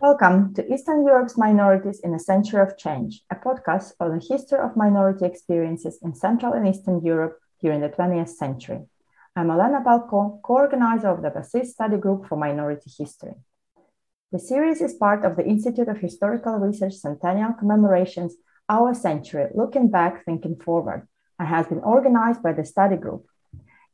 Welcome to Eastern Europe's Minorities in a Century of Change, a podcast on the history of minority experiences in Central and Eastern Europe during the 20th century. I'm Olena Palko, co-organizer of the BASEES study group for minority history. The series is part of the Institute of Historical Research Centennial Commemorations Our Century, Looking Back, Thinking Forward, and has been organized by the study group.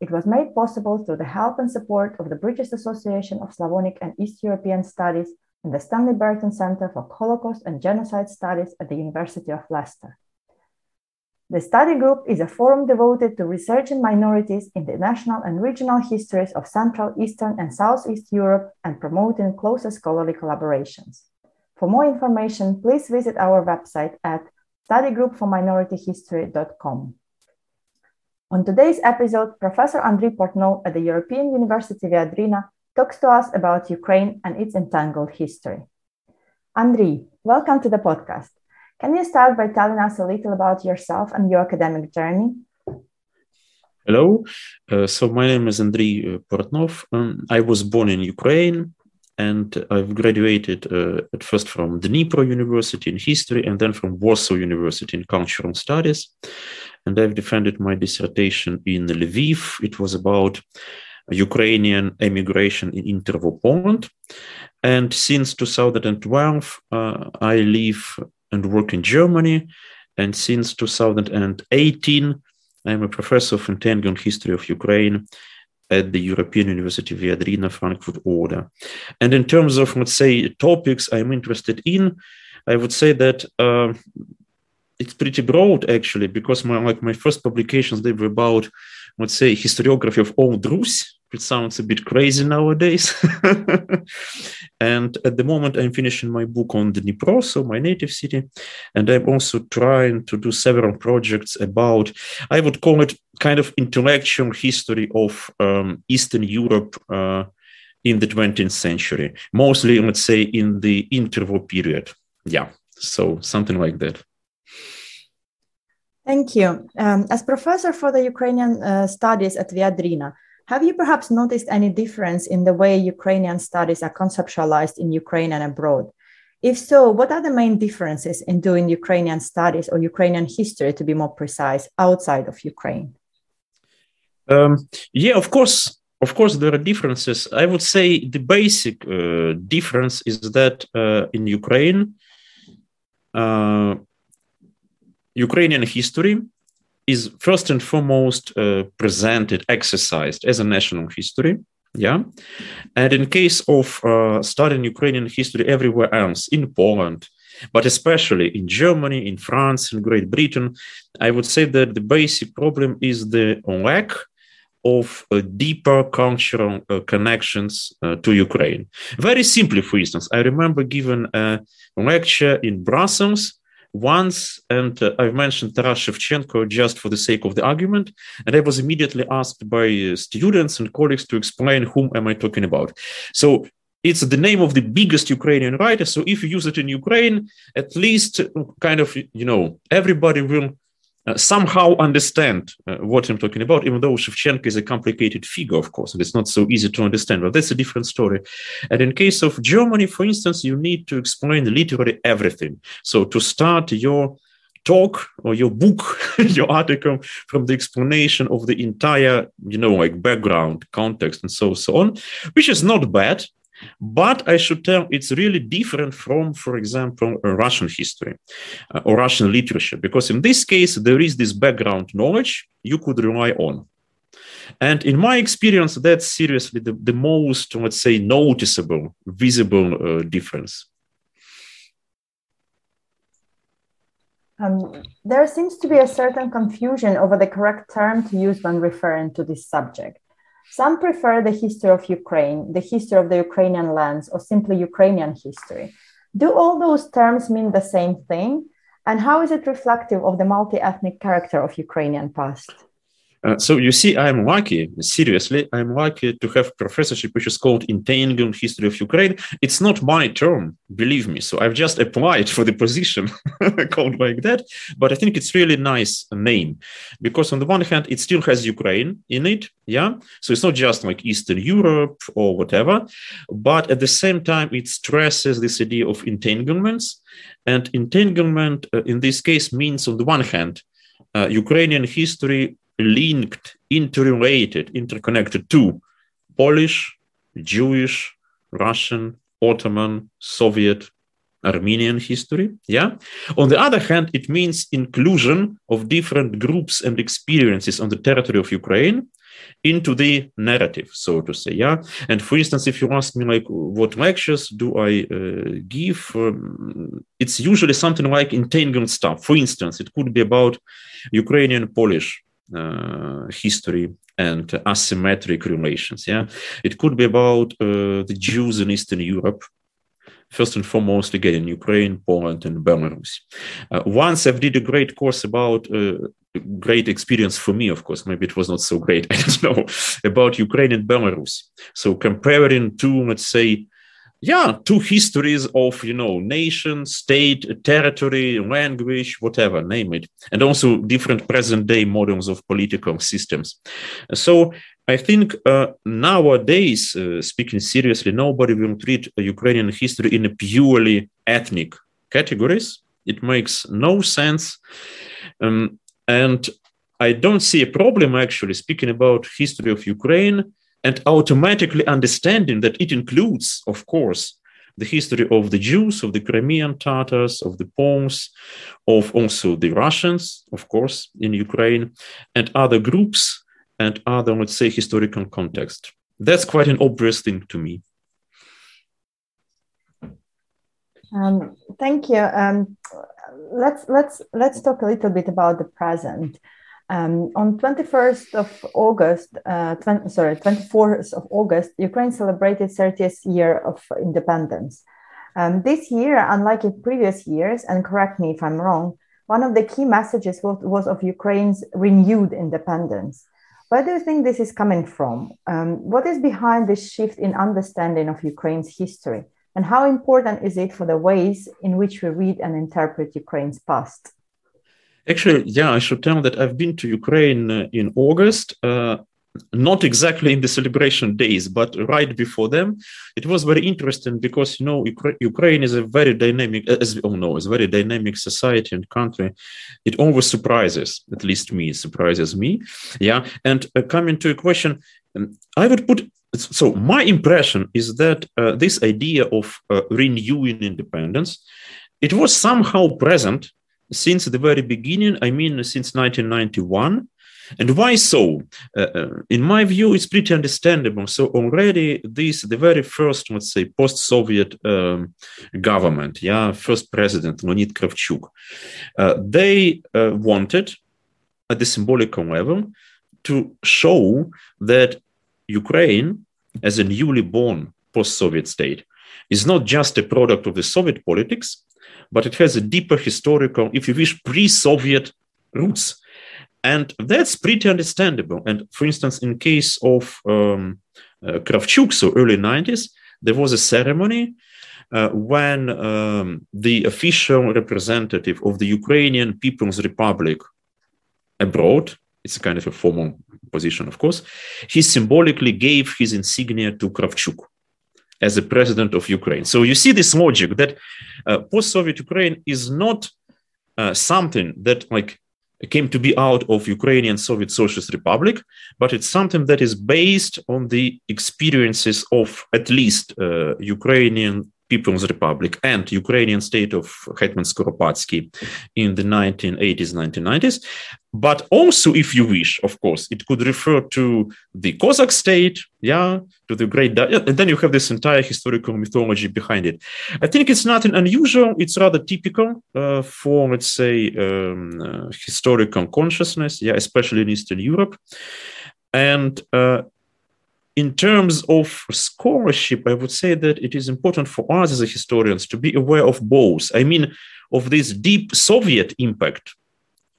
It was made possible through the help and support of the British Association of Slavonic and East European Studies and the Stanley Burton Center for Holocaust and Genocide Studies at the University of Leicester. The study group is a forum devoted to researching minorities in the national and regional histories of Central, Eastern, and Southeast Europe and promoting closer scholarly collaborations. For more information, please visit our website at studygroupforminorityhistory.com. On today's episode, Professor Andrii Portnov at the European University Viadrina talks to us about Ukraine and its entangled history. Andrii, welcome to the podcast. Can you start by telling us a little about yourself and your academic journey? Hello, uh, so my name is Andrii uh, Portnov. Um, I was born in Ukraine and I've graduated uh, at first from Dnipro University in history and then from Warsaw University in cultural studies. And I've defended my dissertation in Lviv. It was about Ukrainian emigration in interwar Poland. And since 2012, uh, I live and work in Germany. And since 2018, I'm a professor of Entangled History of Ukraine at the European University Viadrina Frankfurt Oder. And in terms of, let's say, topics I'm interested in, I would say that uh, it's pretty broad actually, because my like my first publications they were about, let's say, historiography of Old Rus, which sounds a bit crazy nowadays. and at the moment, I'm finishing my book on Dnipro, so my native city. And I'm also trying to do several projects about, I would call it kind of intellectual history of um, Eastern Europe uh, in the 20th century, mostly, let's say, in the interwar period. Yeah, so something like that. Thank you. Um, as professor for the Ukrainian uh, studies at Viadrina, have you perhaps noticed any difference in the way Ukrainian studies are conceptualized in Ukraine and abroad? If so, what are the main differences in doing Ukrainian studies or Ukrainian history, to be more precise, outside of Ukraine? Um, yeah, of course. Of course, there are differences. I would say the basic uh, difference is that uh, in Ukraine, uh, Ukrainian history is first and foremost uh, presented, exercised as a national history. Yeah. And in case of uh, studying Ukrainian history everywhere else, in Poland, but especially in Germany, in France, in Great Britain, I would say that the basic problem is the lack of uh, deeper cultural uh, connections uh, to Ukraine. Very simply, for instance, I remember giving a lecture in Brussels once, and uh, I've mentioned Taras Shevchenko just for the sake of the argument, and I was immediately asked by uh, students and colleagues to explain whom am I talking about. So it's the name of the biggest Ukrainian writer. So if you use it in Ukraine, at least uh, kind of, you know, everybody will uh, somehow understand uh, what I'm talking about, even though Shevchenko is a complicated figure, of course, and it's not so easy to understand. But that's a different story. And in case of Germany, for instance, you need to explain literally everything. So to start your talk or your book, your article from the explanation of the entire, you know, like background, context, and so so on, which is not bad. But I should tell it's really different from, for example, Russian history uh, or Russian literature, because in this case, there is this background knowledge you could rely on. And in my experience, that's seriously the, the most, let's say, noticeable, visible uh, difference. Um, there seems to be a certain confusion over the correct term to use when referring to this subject. Some prefer the history of Ukraine, the history of the Ukrainian lands, or simply Ukrainian history. Do all those terms mean the same thing? And how is it reflective of the multi ethnic character of Ukrainian past? Uh, so you see, I'm lucky, seriously, I'm lucky to have professorship which is called Entangled History of Ukraine. It's not my term, believe me. So I've just applied for the position called like that. But I think it's really nice name because on the one hand, it still has Ukraine in it. Yeah. So it's not just like Eastern Europe or whatever, but at the same time, it stresses this idea of entanglements. And entanglement uh, in this case means, on the one hand, uh, Ukrainian history linked, interrelated, interconnected to Polish, Jewish, Russian, Ottoman, Soviet, Armenian history. Yeah. On the other hand, it means inclusion of different groups and experiences on the territory of Ukraine into the narrative, so to say. Yeah. And for instance, if you ask me, like, what lectures do I uh, give? Um, it's usually something like entangled stuff. For instance, it could be about Ukrainian Polish history and asymmetric relations. Yeah, it could be about uh, the Jews in Eastern Europe. First and foremost, again in Ukraine, Poland, and Belarus. Uh, once I've did a great course about uh, great experience for me, of course. Maybe it was not so great. I don't know about Ukraine and Belarus. So comparing two, let's say, yeah, two histories of, you know, nation, state, territory, language, whatever, name it, and also different present day models of political systems. So I think uh, nowadays, uh, speaking seriously, nobody will treat Ukrainian history in purely ethnic categories. It makes no sense. Um, and I don't see a problem actually speaking about history of Ukraine and automatically understanding that it includes, of course, the history of the Jews, of the Crimean Tatars, of the Poles, of also the Russians, of course, in Ukraine, and other groups and other, let's say, historical context. That's quite an obvious thing to me. Um, thank you. Um, let's let's let's talk a little bit about the present. Um, on 21st of August, uh, 20, sorry, 24th of August, Ukraine celebrated 30th year of independence. Um, this year, unlike in previous years, and correct me if I'm wrong, one of the key messages was, was of Ukraine's renewed independence. Where do you think this is coming from? Um, what is behind this shift in understanding of Ukraine's history? And how important is it for the ways in which we read and interpret Ukraine's past? Actually, yeah, I should tell that I've been to Ukraine uh, in August. Uh, not exactly in the celebration days, but right before them. It was very interesting because you know Ukraine is a very dynamic, as we all know, is a very dynamic society and country. It always surprises, at least me, surprises me. Yeah, and uh, coming to a question, um, I would put. So my impression is that uh, this idea of uh, renewing independence, it was somehow present since the very beginning, I mean, since 1991. And why so? Uh, uh, in my view, it's pretty understandable. So already this, the very first, let's say, post-Soviet um, government, yeah, first president Leonid Kravchuk, uh, they uh, wanted, at the symbolical level, to show that Ukraine, as a newly born post-Soviet state, is not just a product of the Soviet politics, but it has a deeper historical, if you wish, pre Soviet roots. And that's pretty understandable. And for instance, in case of um, uh, Kravchuk, so early 90s, there was a ceremony uh, when um, the official representative of the Ukrainian People's Republic abroad, it's a kind of a formal position, of course, he symbolically gave his insignia to Kravchuk as a president of Ukraine. So you see this logic that uh, post-Soviet Ukraine is not uh, something that like came to be out of Ukrainian Soviet Socialist Republic, but it's something that is based on the experiences of at least uh, Ukrainian People's Republic and Ukrainian state of Hetman Skoropadsky in the 1980s, 1990s. But also, if you wish, of course, it could refer to the Cossack state, yeah, to the great, and then you have this entire historical mythology behind it. I think it's nothing unusual. It's rather typical uh, for, let's say, um, uh, historical consciousness, yeah, especially in Eastern Europe. And uh, in terms of scholarship, I would say that it is important for us as historians to be aware of both. I mean, of this deep Soviet impact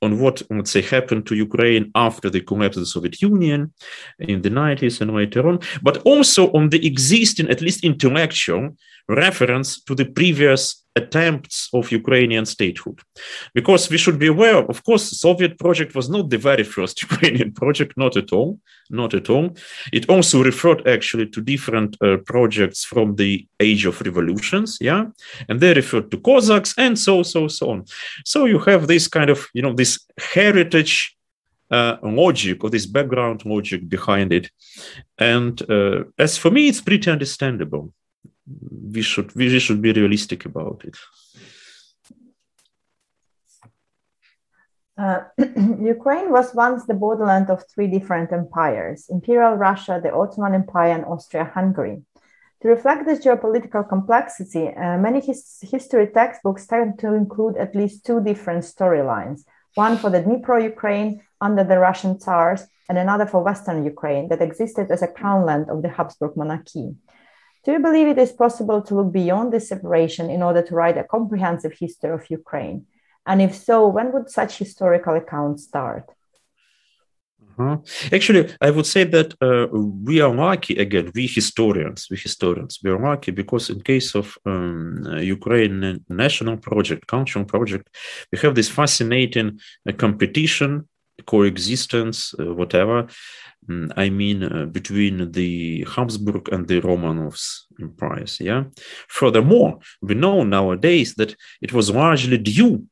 on what, let's say, happened to Ukraine after the collapse of the Soviet Union in the 90s and later on, but also on the existing, at least intellectual, reference to the previous attempts of Ukrainian statehood. Because we should be aware, of course, Soviet project was not the very first Ukrainian project, not at all, not at all. It also referred actually to different uh, projects from the age of revolutions, yeah, and they referred to Cossacks and so, so, so on. So you have this kind of, you know, this heritage uh, logic or this background logic behind it. And uh, as for me, it's pretty understandable we should we should be realistic about it. Uh, Ukraine was once the borderland of three different empires Imperial Russia, the Ottoman Empire, and Austria Hungary. To reflect this geopolitical complexity, uh, many his history textbooks tend to include at least two different storylines one for the Dnipro Ukraine under the Russian Tsars, and another for Western Ukraine that existed as a crown land of the Habsburg monarchy. Do you believe it is possible to look beyond this separation in order to write a comprehensive history of Ukraine? And if so, when would such historical accounts start? Uh-huh. Actually, I would say that uh, we are lucky again. We historians, we historians, we are lucky because in case of um, Ukraine national project, cultural project, we have this fascinating uh, competition, coexistence, uh, whatever, Mm, I mean, uh, between the Habsburg and the Romanovs empires. Yeah. Furthermore, we know nowadays that it was largely due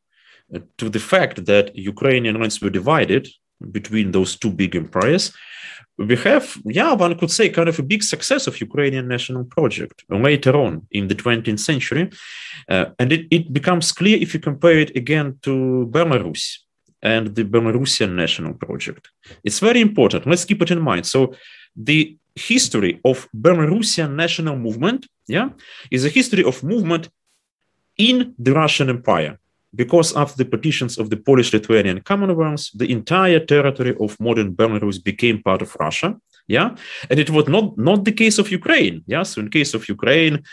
uh, to the fact that Ukrainian lands were divided between those two big empires. We have, yeah, one could say, kind of a big success of Ukrainian national project later on in the 20th century, uh, and it, it becomes clear if you compare it again to Belarus and the Belarusian national project. It's very important. Let's keep it in mind. So the history of Belarusian national movement, yeah, is a history of movement in the Russian Empire. Because after the partitions of the Polish-Lithuanian Commonwealth, the entire territory of modern Belarus became part of Russia. Yeah, and it was not not the case of Ukraine. Yeah, so in case of Ukraine,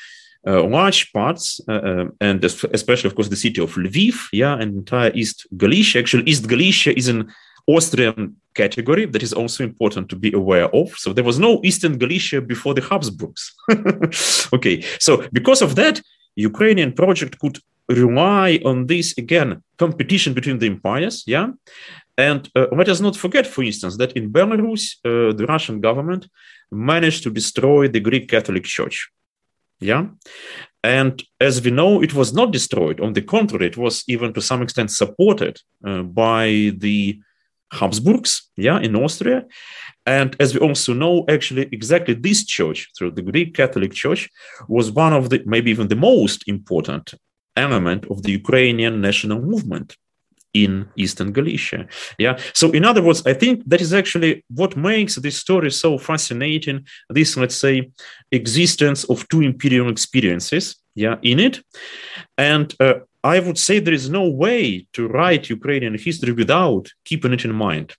large parts, uh, uh, and especially, of course, the city of Lviv, yeah, and entire East Galicia. Actually, East Galicia is an Austrian category that is also important to be aware of. So there was no Eastern Galicia before the Habsburgs. okay, so because of that, Ukrainian project could rely on this again competition between the empires, yeah. And uh, let us not forget, for instance, that in Belarus, uh, the Russian government managed to destroy the Greek Catholic Church. Yeah. And as we know, it was not destroyed. On the contrary, it was even to some extent supported uh, by the Habsburgs, yeah, in Austria. And as we also know, actually, exactly this church, through the Greek Catholic Church, was one of the, maybe even the most important element of the Ukrainian national movement in Eastern Galicia. Yeah. So, in other words, I think that is actually what makes this story so fascinating. This, let's say, existence of two imperial experiences. Yeah, in it, and uh, I would say there is no way to write Ukrainian history without keeping it in mind.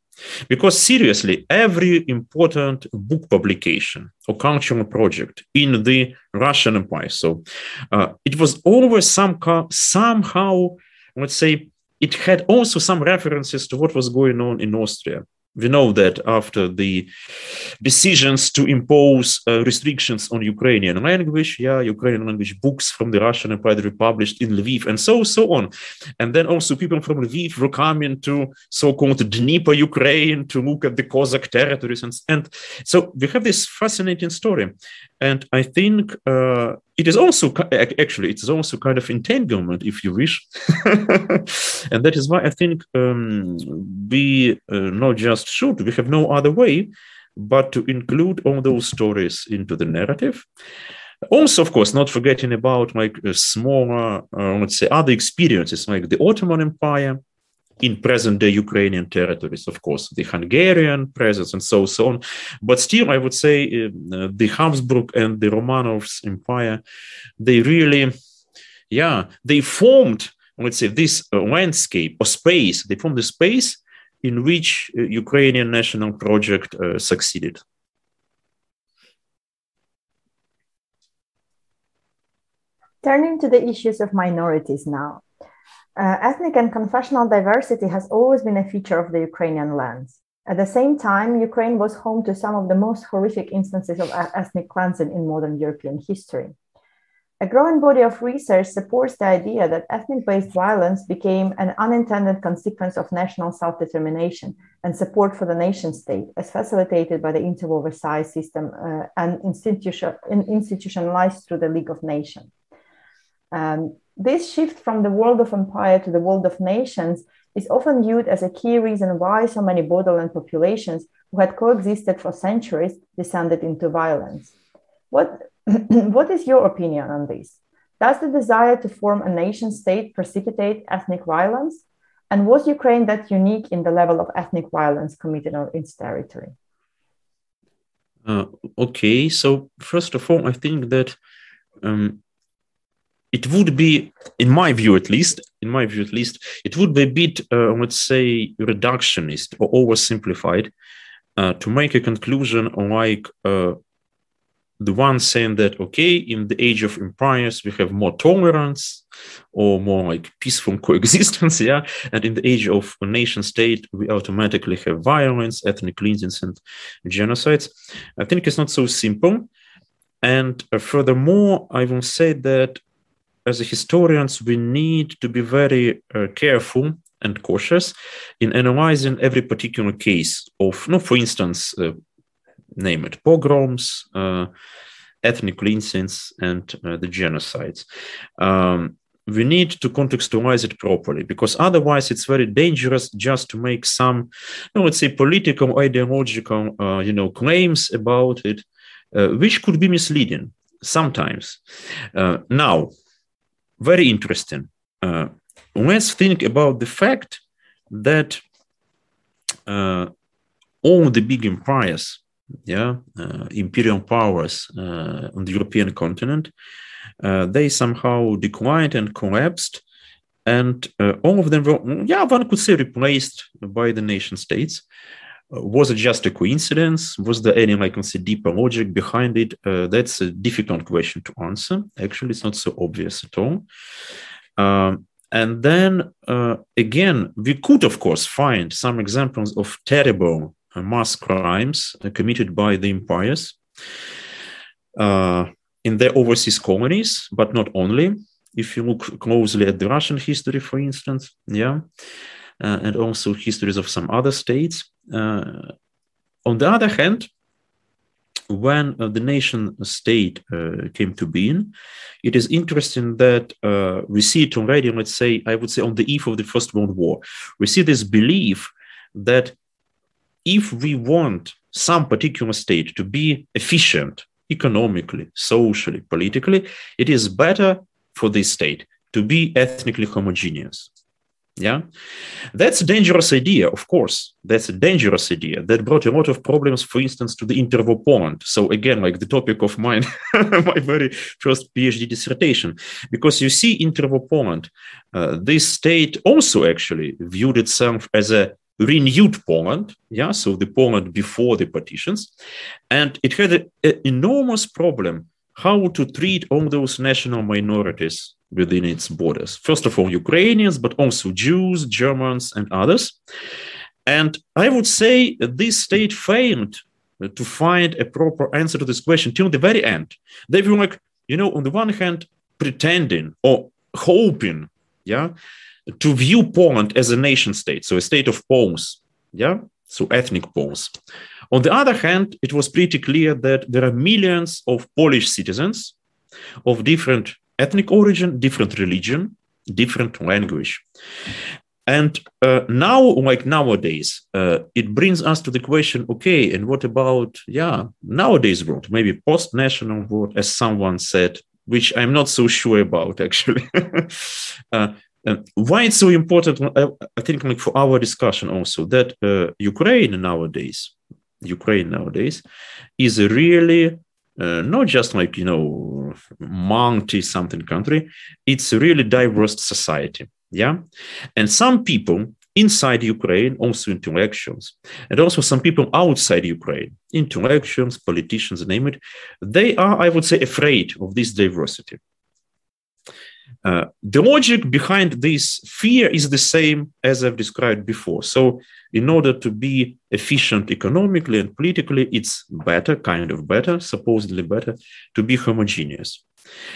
Because seriously, every important book publication or cultural project in the Russian Empire, so uh, it was always some, somehow, let's say, it had also some references to what was going on in Austria we know that after the decisions to impose uh, restrictions on Ukrainian language, yeah, Ukrainian language books from the Russian Empire were published in Lviv, and so so on. And then also people from Lviv were coming to so-called Dnieper Ukraine to look at the Cossack territories, and, and so we have this fascinating story. And I think uh, it is also actually it is also kind of entanglement, if you wish, and that is why I think um, we uh, not just should we have no other way but to include all those stories into the narrative. Also, of course, not forgetting about like smaller, uh, let's say, other experiences like the Ottoman Empire, in present day Ukrainian territories, of course, the Hungarian presence and so, so on. But still, I would say uh, the Habsburg and the Romanovs empire, they really, yeah, they formed, let's say, this uh, landscape or space, they formed the space in which uh, Ukrainian national project uh, succeeded. Turning to the issues of minorities now, Uh, ethnic and confessional diversity has always been a feature of the Ukrainian lands. At the same time, Ukraine was home to some of the most horrific instances of ethnic cleansing in modern European history. A growing body of research supports the idea that ethnic based violence became an unintended consequence of national self determination and support for the nation state, as facilitated by the interwar Versailles system uh, and institution, institutionalized through the League of Nations. Um, this shift from the world of empire to the world of nations is often viewed as a key reason why so many borderland populations who had coexisted for centuries descended into violence. What what is your opinion on this? Does the desire to form a nation state precipitate ethnic violence? And was Ukraine that unique in the level of ethnic violence committed on its territory? Uh, okay, so first of all, I think that um, it would be, in my view at least, in my view at least, it would be a bit, uh, let's say, reductionist or oversimplified uh, to make a conclusion like uh, the one saying that okay in the age of empires we have more tolerance or more like peaceful coexistence yeah? And in the age of a nation state we automatically have violence ethnic cleansings and genocides. I think it's not so simple. And uh, furthermore i will say that as historians we need to be very uh, careful and cautious in analyzing every particular case of for instance uh, name it pogroms, uh, ethnic cleansings, and uh, the genocides. Um, we need to contextualize it properly because otherwise it's very dangerous just to make some, no, let's say, political, or ideological, uh, you know, claims about it, uh, which could be misleading sometimes. Uh, now, very interesting. Uh, let's think about the fact that all the big empires yeah, uh, imperial powers uh, on the European continent, uh, they somehow declined and collapsed, and all of them were, yeah, one could say, replaced by the nation states. Was it just a coincidence? Was there any, like, say, deeper logic behind it? that's a difficult question to answer. Actually, it's not so obvious at all. Um, and then uh, again, we could, of course, find some examples of terrible uh, mass crimes uh, committed by the empires uh, in their overseas colonies, but not only. If you look closely at the Russian history, for instance, yeah, uh, and also histories of some other states. Uh, on the other hand, when uh, the nation state came to being, it is interesting that we see it already, let's say, I would say on the eve of the First World War, we see this belief that if we want some particular state to be efficient economically, socially, politically, it is better for this state to be ethnically homogeneous. Yeah, that's a dangerous idea, of course. That's a dangerous idea. That brought a lot of problems, for instance, to the interwar Poland. So, again, like the topic of mine, my very first PhD dissertation, because you see, interwar Poland, uh, this state also actually viewed itself as a renewed Poland, yeah, so the Poland before the partitions, and it had an enormous problem how to treat all those national minorities within its borders. First of all, Ukrainians, but also Jews, Germans, and others. And I would say this state failed to find a proper answer to this question till the very end. They were like, you know, on the one hand, pretending or hoping, yeah, to view Poland as a nation state, so a state of Poles, yeah, so ethnic Poles. On the other hand, it was pretty clear that there are millions of Polish citizens of different ethnic origin, different religion, different language. And uh, now, like nowadays, uh, it brings us to the question okay, and what about, yeah, nowadays world, maybe post national world, as someone said, which I'm not so sure about actually. uh, why it's so important, I, I, think, like for our discussion also, that uh, Ukraine nowadays, Ukraine nowadays, is really uh, not just like you know multi something country. It's a really diverse society. Yeah, and some people inside Ukraine, also intellectuals, and also some people outside Ukraine, intellectuals, politicians, name it, they are, I would say, afraid of this diversity Uh, the logic behind this fear is the same as I've described before. So, in order to be efficient economically and politically, it's better, kind of better, supposedly better, to be homogeneous.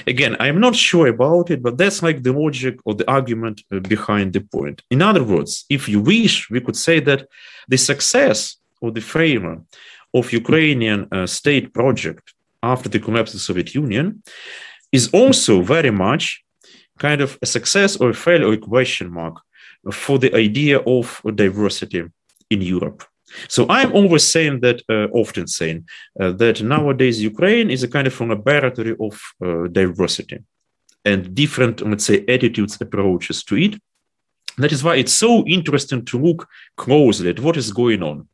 Again, I'm not sure about it, but that's like the logic or the argument uh, behind the point. In other words, if you wish, we could say that the success or the failure of Ukrainian uh, state project after the collapse of the Soviet Union is also very much kind of a success or a failure or question mark for the idea of diversity in Europe. So I'm always saying that, uh, often saying uh, that nowadays Ukraine is a kind of a laboratory of uh, diversity and different, let's say, attitudes, approaches to it. That is why it's so interesting to look closely at what is going on.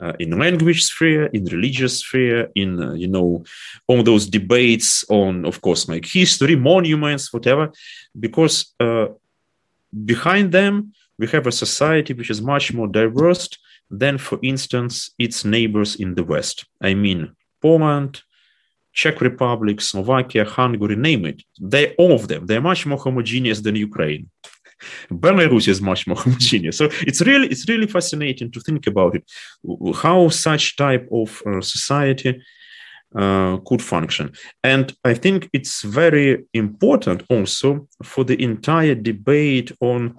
Uh, in language sphere, in religious sphere, in uh, you know all those debates on, of course, like history, monuments, whatever, because uh, behind them we have a society which is much more diverse than, for instance, its neighbors in the West. I mean, Poland, Czech Republic, Slovakia, Hungary, name it. They all of them. They're much more homogeneous than Ukraine. Belarus is much more homogeneous. So it's really it's really fascinating to think about it, how such type of uh, society uh, could function. And I think it's very important also for the entire debate on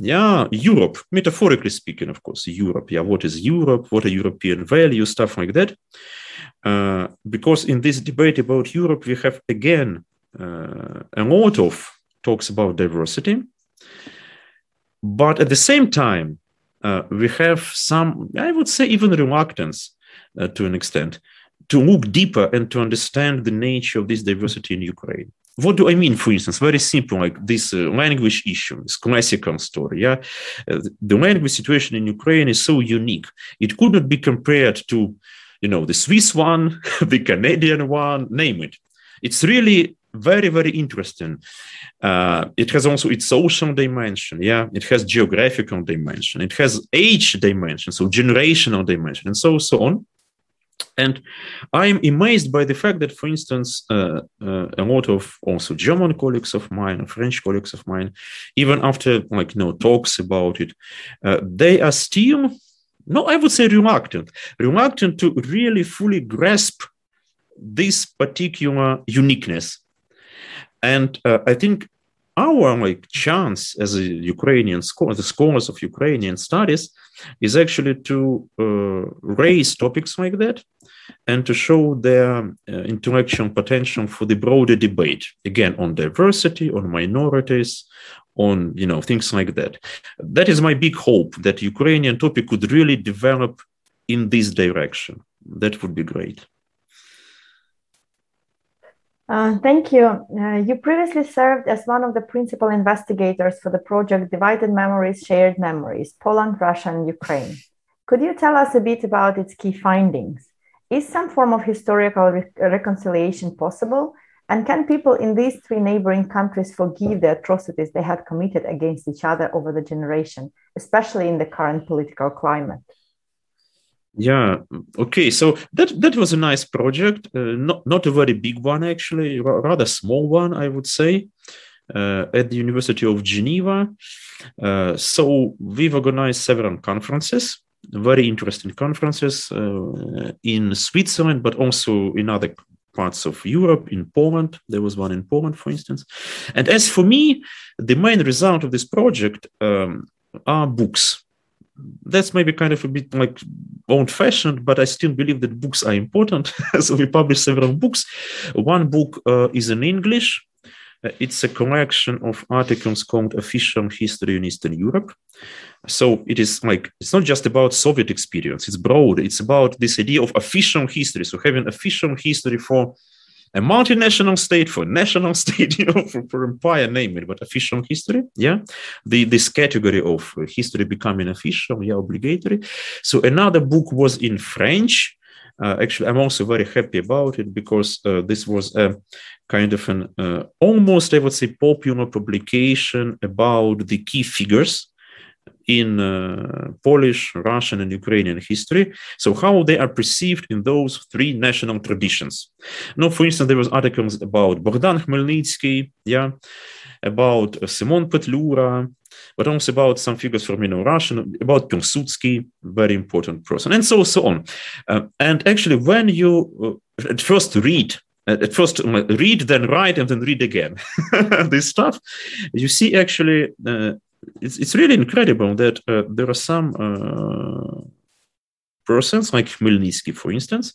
yeah, Europe, metaphorically speaking, of course, Europe. Yeah, what is Europe? What are European values? Stuff like that. Uh, because in this debate about Europe, we have again uh, a lot of talks about diversity, but at the same time, uh, we have some, I would say, even reluctance uh, to an extent to look deeper and to understand the nature of this diversity in Ukraine what do I mean, for instance? Very simple, like this uh, language issue, this classical story. Yeah, uh, the language situation in Ukraine is so unique; it could not be compared to, you know, the Swiss one, the Canadian one, name it. It's really very, very interesting. Uh, it has also its social dimension. Yeah, it has geographical dimension. It has age dimension, so generational dimension, and so so on. And I'm amazed by the fact that, for instance, uh, uh, a lot of also German colleagues of mine, French colleagues of mine, even after like you know talks about it, uh, they are still, no, I would say reluctant, reluctant to really fully grasp this particular uniqueness. And uh, I think our like chance as a Ukrainian the scholars of Ukrainian studies, is actually to uh, raise topics like that and to show their uh, intellectual potential for the broader debate. Again on diversity on minorities on you know things like that. That is my big hope that ukrainian topic could really develop in this direction. That would be great uh, thank you. Uh, you previously served as one of the principal investigators for the project Divided Memories, Shared Memories, Poland, Russia, and Ukraine. Could you tell us a bit about its key findings? Is some form of historical re reconciliation possible? And can people in these three neighboring countries forgive the atrocities they had committed against each other over the generation, especially in the current political climate? Yeah. Okay. So that that was a nice project. Uh, not not a very big one actually, rather small one, I would say, uh, at the University of Geneva. Uh, so we've organized several conferences very interesting conferences uh, in Switzerland, but also in other parts of Europe, in Poland. There was one in Poland, for instance. And as for me, the main result of this project um, are books. That's maybe kind of a bit like old fashioned, but I still believe that books are important. so we published several books. One book uh, is in English. Uh, it's a collection of articles called Official History in Eastern Europe. So it is like, it's not just about Soviet experience, it's broad. It's about this idea of official history. So having official history for a multinational state, for national state, you know, for, for empire, name it, but official history, yeah. The this category of history becoming official, yeah, obligatory. So another book was in French. Uh, actually, I'm also very happy about it because uh, this was a kind of an uh, almost, I would say, popular publication about the key figures in uh, Polish, Russian, and Ukrainian history. So how they are perceived in those three national traditions. Now, for instance, there was articles about Bogdan Khmelnytsky, yeah, about uh, Simon Petliura, but also about some figures from you know Russian, about Pilsudski, very important person, and so so on. Uh, and actually, when you uh, at first read at first read, then write, and then read again. this stuff, you see actually, uh, it's, it's really incredible that uh, there are some uh, persons like Khmelnytsky, for instance,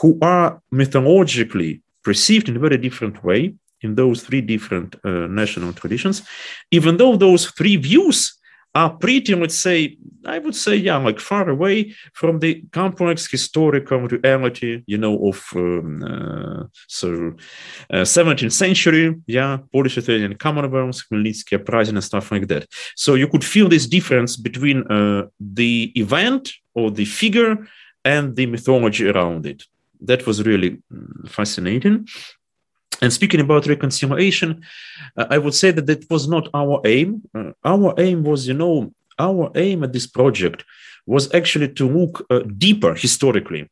who are methodologically perceived in a very different way in those three different uh, national traditions, even though those three views are pretty, let's say, I would say, yeah, like far away from the complex historical reality, you know, of um, uh, so uh, 17th century, yeah, Polish Lithuanian Commonwealth, Khmelnytsky uprising and stuff like that. So you could feel this difference between uh, the event or the figure and the mythology around it. That was really mm, fascinating. And speaking about reconciliation, uh, I would say that that was not our aim. Uh, our aim was, you know, our aim at this project was actually to look uh, deeper historically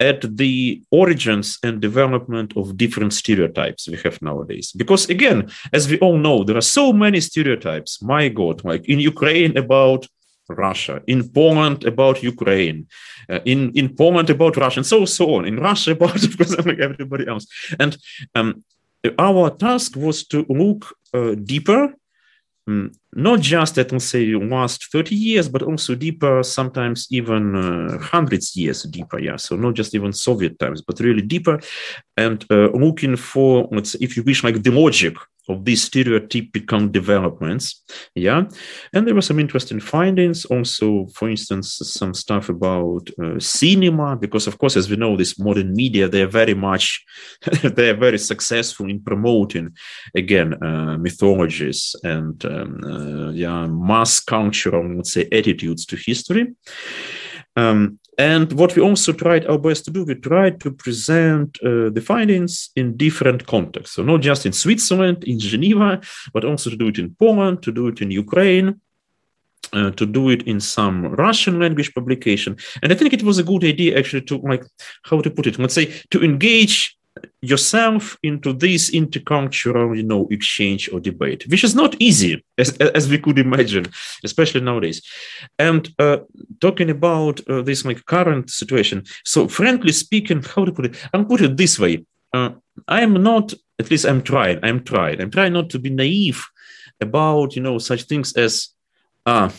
at the origins and development of different stereotypes we have nowadays. Because again, as we all know, there are so many stereotypes. My God, like in Ukraine about Russia, in Poland about Ukraine, uh, in in Poland about Russia, and so so on. In Russia about of course like everybody else. And um, our task was to look uh, deeper, um, not just at let's say last thirty years, but also deeper, sometimes even uh, hundreds years deeper. Yeah, so not just even Soviet times, but really deeper, and uh, looking for let's say, if you wish, like the logic of these stereotypical developments. Yeah. And there were some interesting findings. Also, for instance, some stuff about uh, cinema, because of course, as we know, this modern media, they're very much, they're very successful in promoting, again, uh, mythologies and, um, uh, yeah, mass cultural, let's say, attitudes to history. Um, and what we also tried our best to do, we tried to present uh, the findings in different contexts. So not just in Switzerland, in Geneva, but also to do it in Poland, to do it in Ukraine, uh, to do it in some Russian language publication. And I think it was a good idea actually to like, how to put it, let's say to engage yourself into this intercultural, you know, exchange or debate, which is not easy as, as we could imagine, especially nowadays. And uh, talking about uh, this like current situation, so frankly speaking, how to put it, I'll put it this way: uh, I am not, at least I'm trying, I'm trying, I'm trying not to be naive about you know such things as. Uh,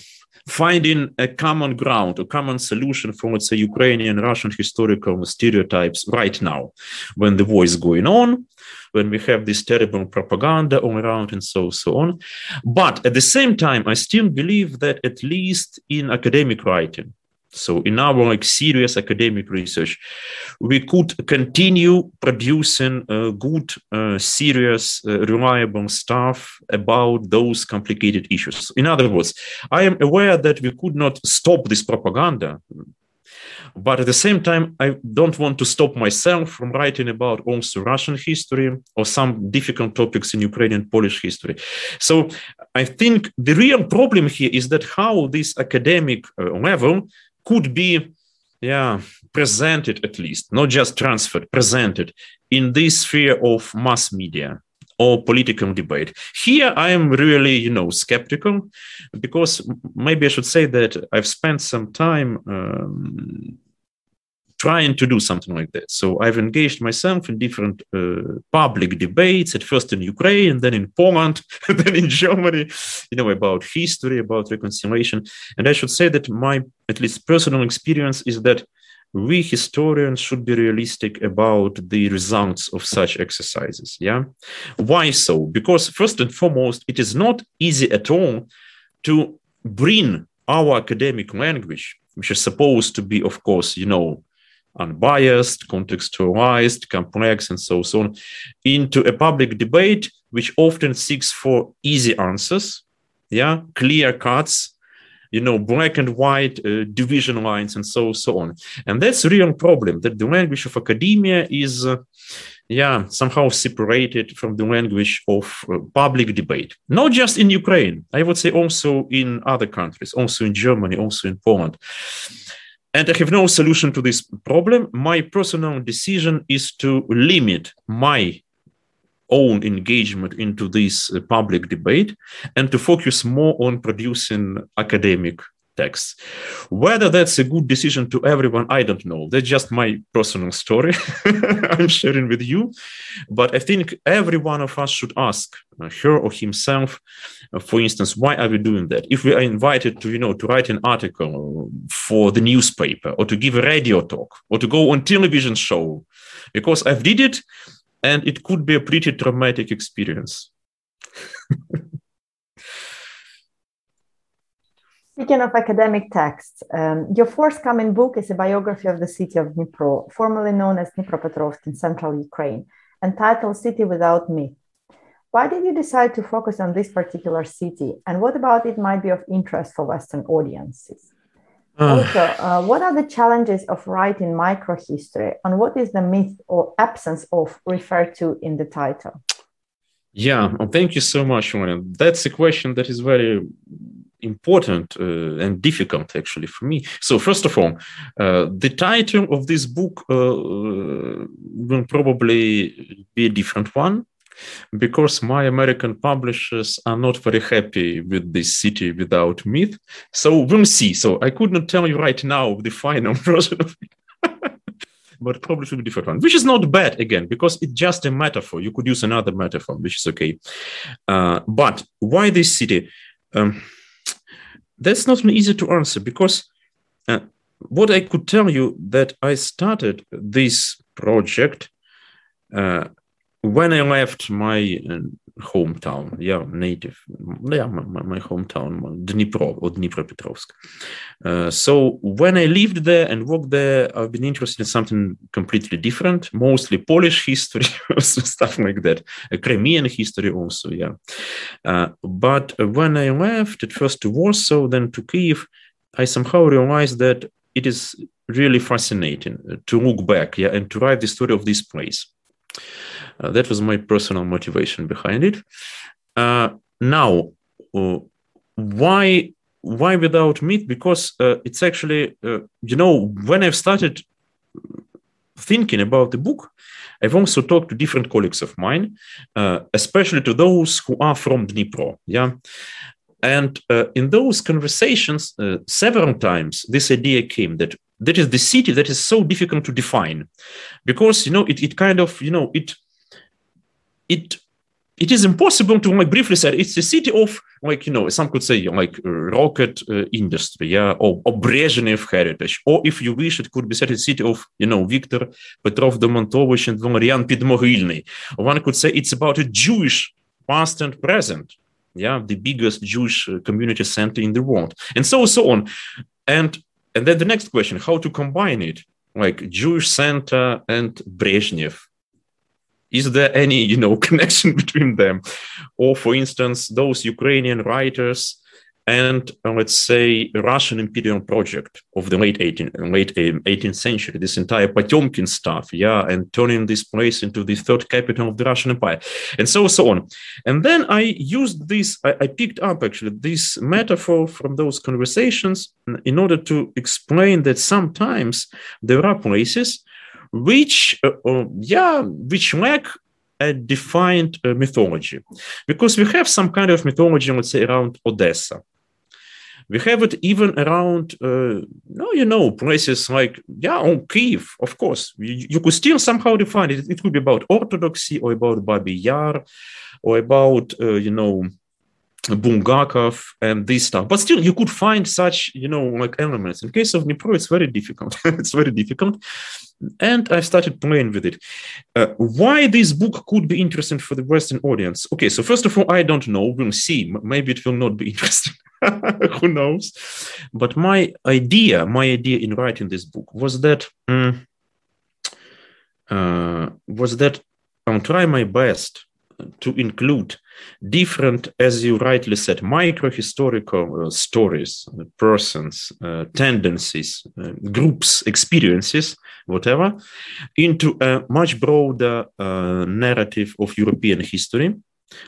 finding a common ground, a common solution for, let's say, Ukrainian, Russian historical stereotypes right now, when the war is going on, when we have this terrible propaganda all around and so so on. But at the same time, I still believe that at least in academic writing, so in our like serious academic research, we could continue producing uh, good, uh, serious, uh, reliable stuff about those complicated issues. In other words, I am aware that we could not stop this propaganda. But at the same time, I don't want to stop myself from writing about also Russian history or some difficult topics in Ukrainian Polish history. So I think the real problem here is that how this academic uh, level could be yeah presented at least not just transferred presented in this sphere of mass media or political debate. Here i am really you know skeptical because maybe i should say that i've spent some time um, trying to do something like that. So I've engaged myself in different uh, public debates, at first in Ukraine, then in Poland, then in Germany, you know, about history, about reconciliation. And I should say that my, at least personal experience is that we historians should be realistic about the results of such exercises. Yeah. Why so? Because first and foremost, it is not easy at all to bring our academic language, which is supposed to be, of course, you know, unbiased, contextualized, complex, and so, so on, into a public debate which often seeks for easy answers, yeah, clear cuts, you know, black and white uh, division lines, and so so on. And that's a real problem that the language of academia is. Uh, yeah, somehow separated from the language of uh, public debate. Not just in Ukraine, I would say also in other countries, also in Germany, also in Poland. And I have no solution to this problem. My personal decision is to limit my own engagement into this uh, public debate and to focus more on producing academic Whether that's a good decision to everyone, I don't know. That's just my personal story I'm sharing with you. But I think every one of us should ask uh, her or himself, uh, for instance, why are we doing that? If we are invited to, you know, to write an article for the newspaper or to give a radio talk or to go on television show, because I've did it and it could be a pretty traumatic experience. Speaking of academic texts, um, your forthcoming book is a biography of the city of Dnipro, formerly known as Dnipropetrovsk in central Ukraine, entitled City Without Myth. Why did you decide to focus on this particular city, and what about it might be of interest for Western audiences? Uh, also, uh, what are the challenges of writing microhistory, and what is the myth or absence of referred to in the title? Yeah, well, thank you so much, Ryan. That's a question that is very important uh, and difficult actually for me. So first of all, uh, the title of this book uh, will probably be a different one because my American publishers are not very happy with this city without myth. So we'll see. So I could not tell you right now the final version of it. but probably should be different one, which is not bad again, because it's just a metaphor. You could use another metaphor, which is okay. Uh, but why this city? Um, that's not easy to answer because uh, what I could tell you that I started this project uh, when I left my uh, hometown, yeah, native, yeah, my, my hometown, Dnipro or Dnipropetrovsk. Uh, so when I lived there and worked there, I've been interested in something completely different, mostly Polish history, stuff like that, a Crimean history also, yeah. Uh, but when I left at first to Warsaw, then to Kiev, I somehow realized that it is really fascinating to look back, yeah, and to write the story of this place. Uh, that was my personal motivation behind it. Uh, now, uh, why why without meat? Because uh, it's actually uh, you know when I've started thinking about the book, I've also talked to different colleagues of mine, uh, especially to those who are from Dnipro. Yeah. And in those conversations, several times this idea came that that is the city that is so difficult to define because you know it, it kind of you know it it it is impossible to like briefly say it's a city of like you know some could say like rocket uh, industry yeah or, or Brezhnev heritage. Or if you wish it could be said a city of you know Victor Petrov Domontovich and Valerian Podmogilny one could say it's about a Jewish past and present yeah the biggest Jewish uh, community center in the world. And so so on. And and then the next question how to combine it like Jewish center and Brezhnev is there any you know connection between them? Or for instance those ukrainian writers and uh, let's say russian imperial project of the late 18th late 18th um, century this entire potemkin stuff yeah and turning this place into the third capital of the russian empire and so so on. And then i used this I, I picked up actually this metaphor from those conversations in order to explain that sometimes there are places which uh, uh, yeah which lack a defined uh, mythology. Because we have some kind of mythology let's say around odessa. We have it even around uh, no you know places like yeah on kiev of course. You, you could still somehow define it. It could be about orthodoxy or about babi yar or about uh, you know Bulgakov and this stuff. But still, you could find such, you know, like elements. In case of Dnipro, it's very difficult. it's very difficult. And I started playing with it. Uh, why this book could be interesting for the Western audience? Okay, so first of all, I don't know. We'll see. Maybe it will not be interesting. Who knows? But my idea, my idea in writing this book was that um, uh, was that I'll try my best to include different, as you rightly said, micro historical uh, stories, uh, persons, uh, tendencies, uh, groups, experiences, whatever, into a much broader uh, narrative of European history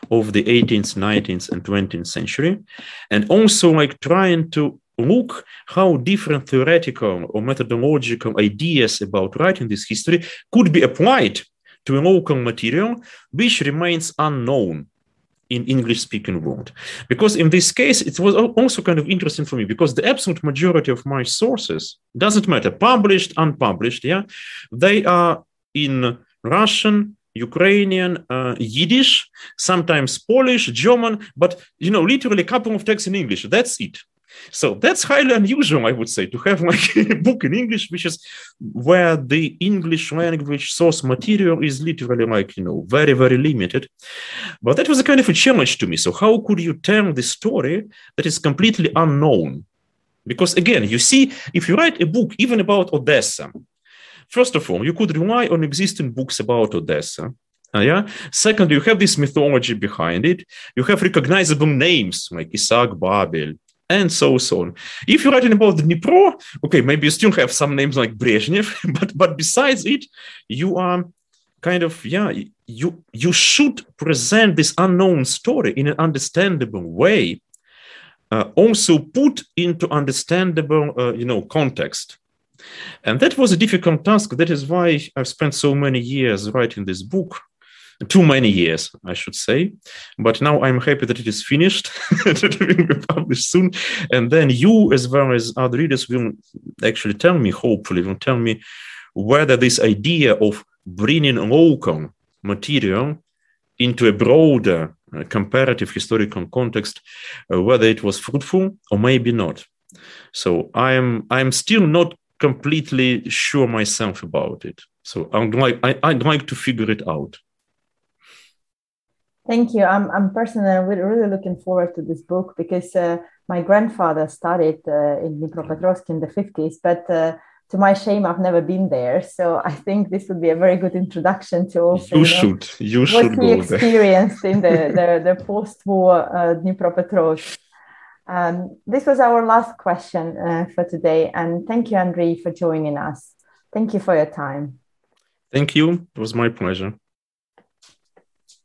of the 18th, 19th, and 20th century, and also like trying to look how different theoretical or methodological ideas about writing this history could be applied to a local material which remains unknown in English speaking world. Because in this case, it was also kind of interesting for me because the absolute majority of my sources doesn't matter, published, unpublished, yeah, they are in Russian, Ukrainian, uh, Yiddish, sometimes Polish, German, but you know, literally a couple of texts in English. That's it. So that's highly unusual, I would say, to have like a book in English, which is where the English language source material is literally like, you know, very, very limited. But that was a kind of a challenge to me. So how could you tell the story that is completely unknown? Because again, you see, if you write a book even about Odessa, first of all, you could rely on existing books about Odessa. Uh, yeah. Second, you have this mythology behind it. You have recognizable names like Isaac Babel, and so on. If you're writing about the Dnipro, okay, maybe you still have some names like Brezhnev, but but besides it, you are kind of yeah, you you should present this unknown story in an understandable way, uh, also put into understandable uh, you know context. And that was a difficult task. That is why I've spent so many years writing this book too many years, I should say. But now I'm happy that it is finished, that it will be published soon. And then you, as well as other readers, will actually tell me, hopefully, will tell me whether this idea of bringing local material into a broader uh, comparative historical context, uh, whether it was fruitful or maybe not. So I'm I'm still not completely sure myself about it. So I'd like I, I'd like to figure it out. Thank you. I'm, I'm personally really looking forward to this book because uh, my grandfather studied uh, in Dnipropetrovsk in the 50s, but uh, to my shame, I've never been there. So I think this would be a very good introduction to also you, you know, should you what should he experienced in the, the, the post-war uh, Dnipropetrovsk. Um, this was our last question uh, for today, and thank you, Andrii, for joining us. Thank you for your time. Thank you. It was my pleasure.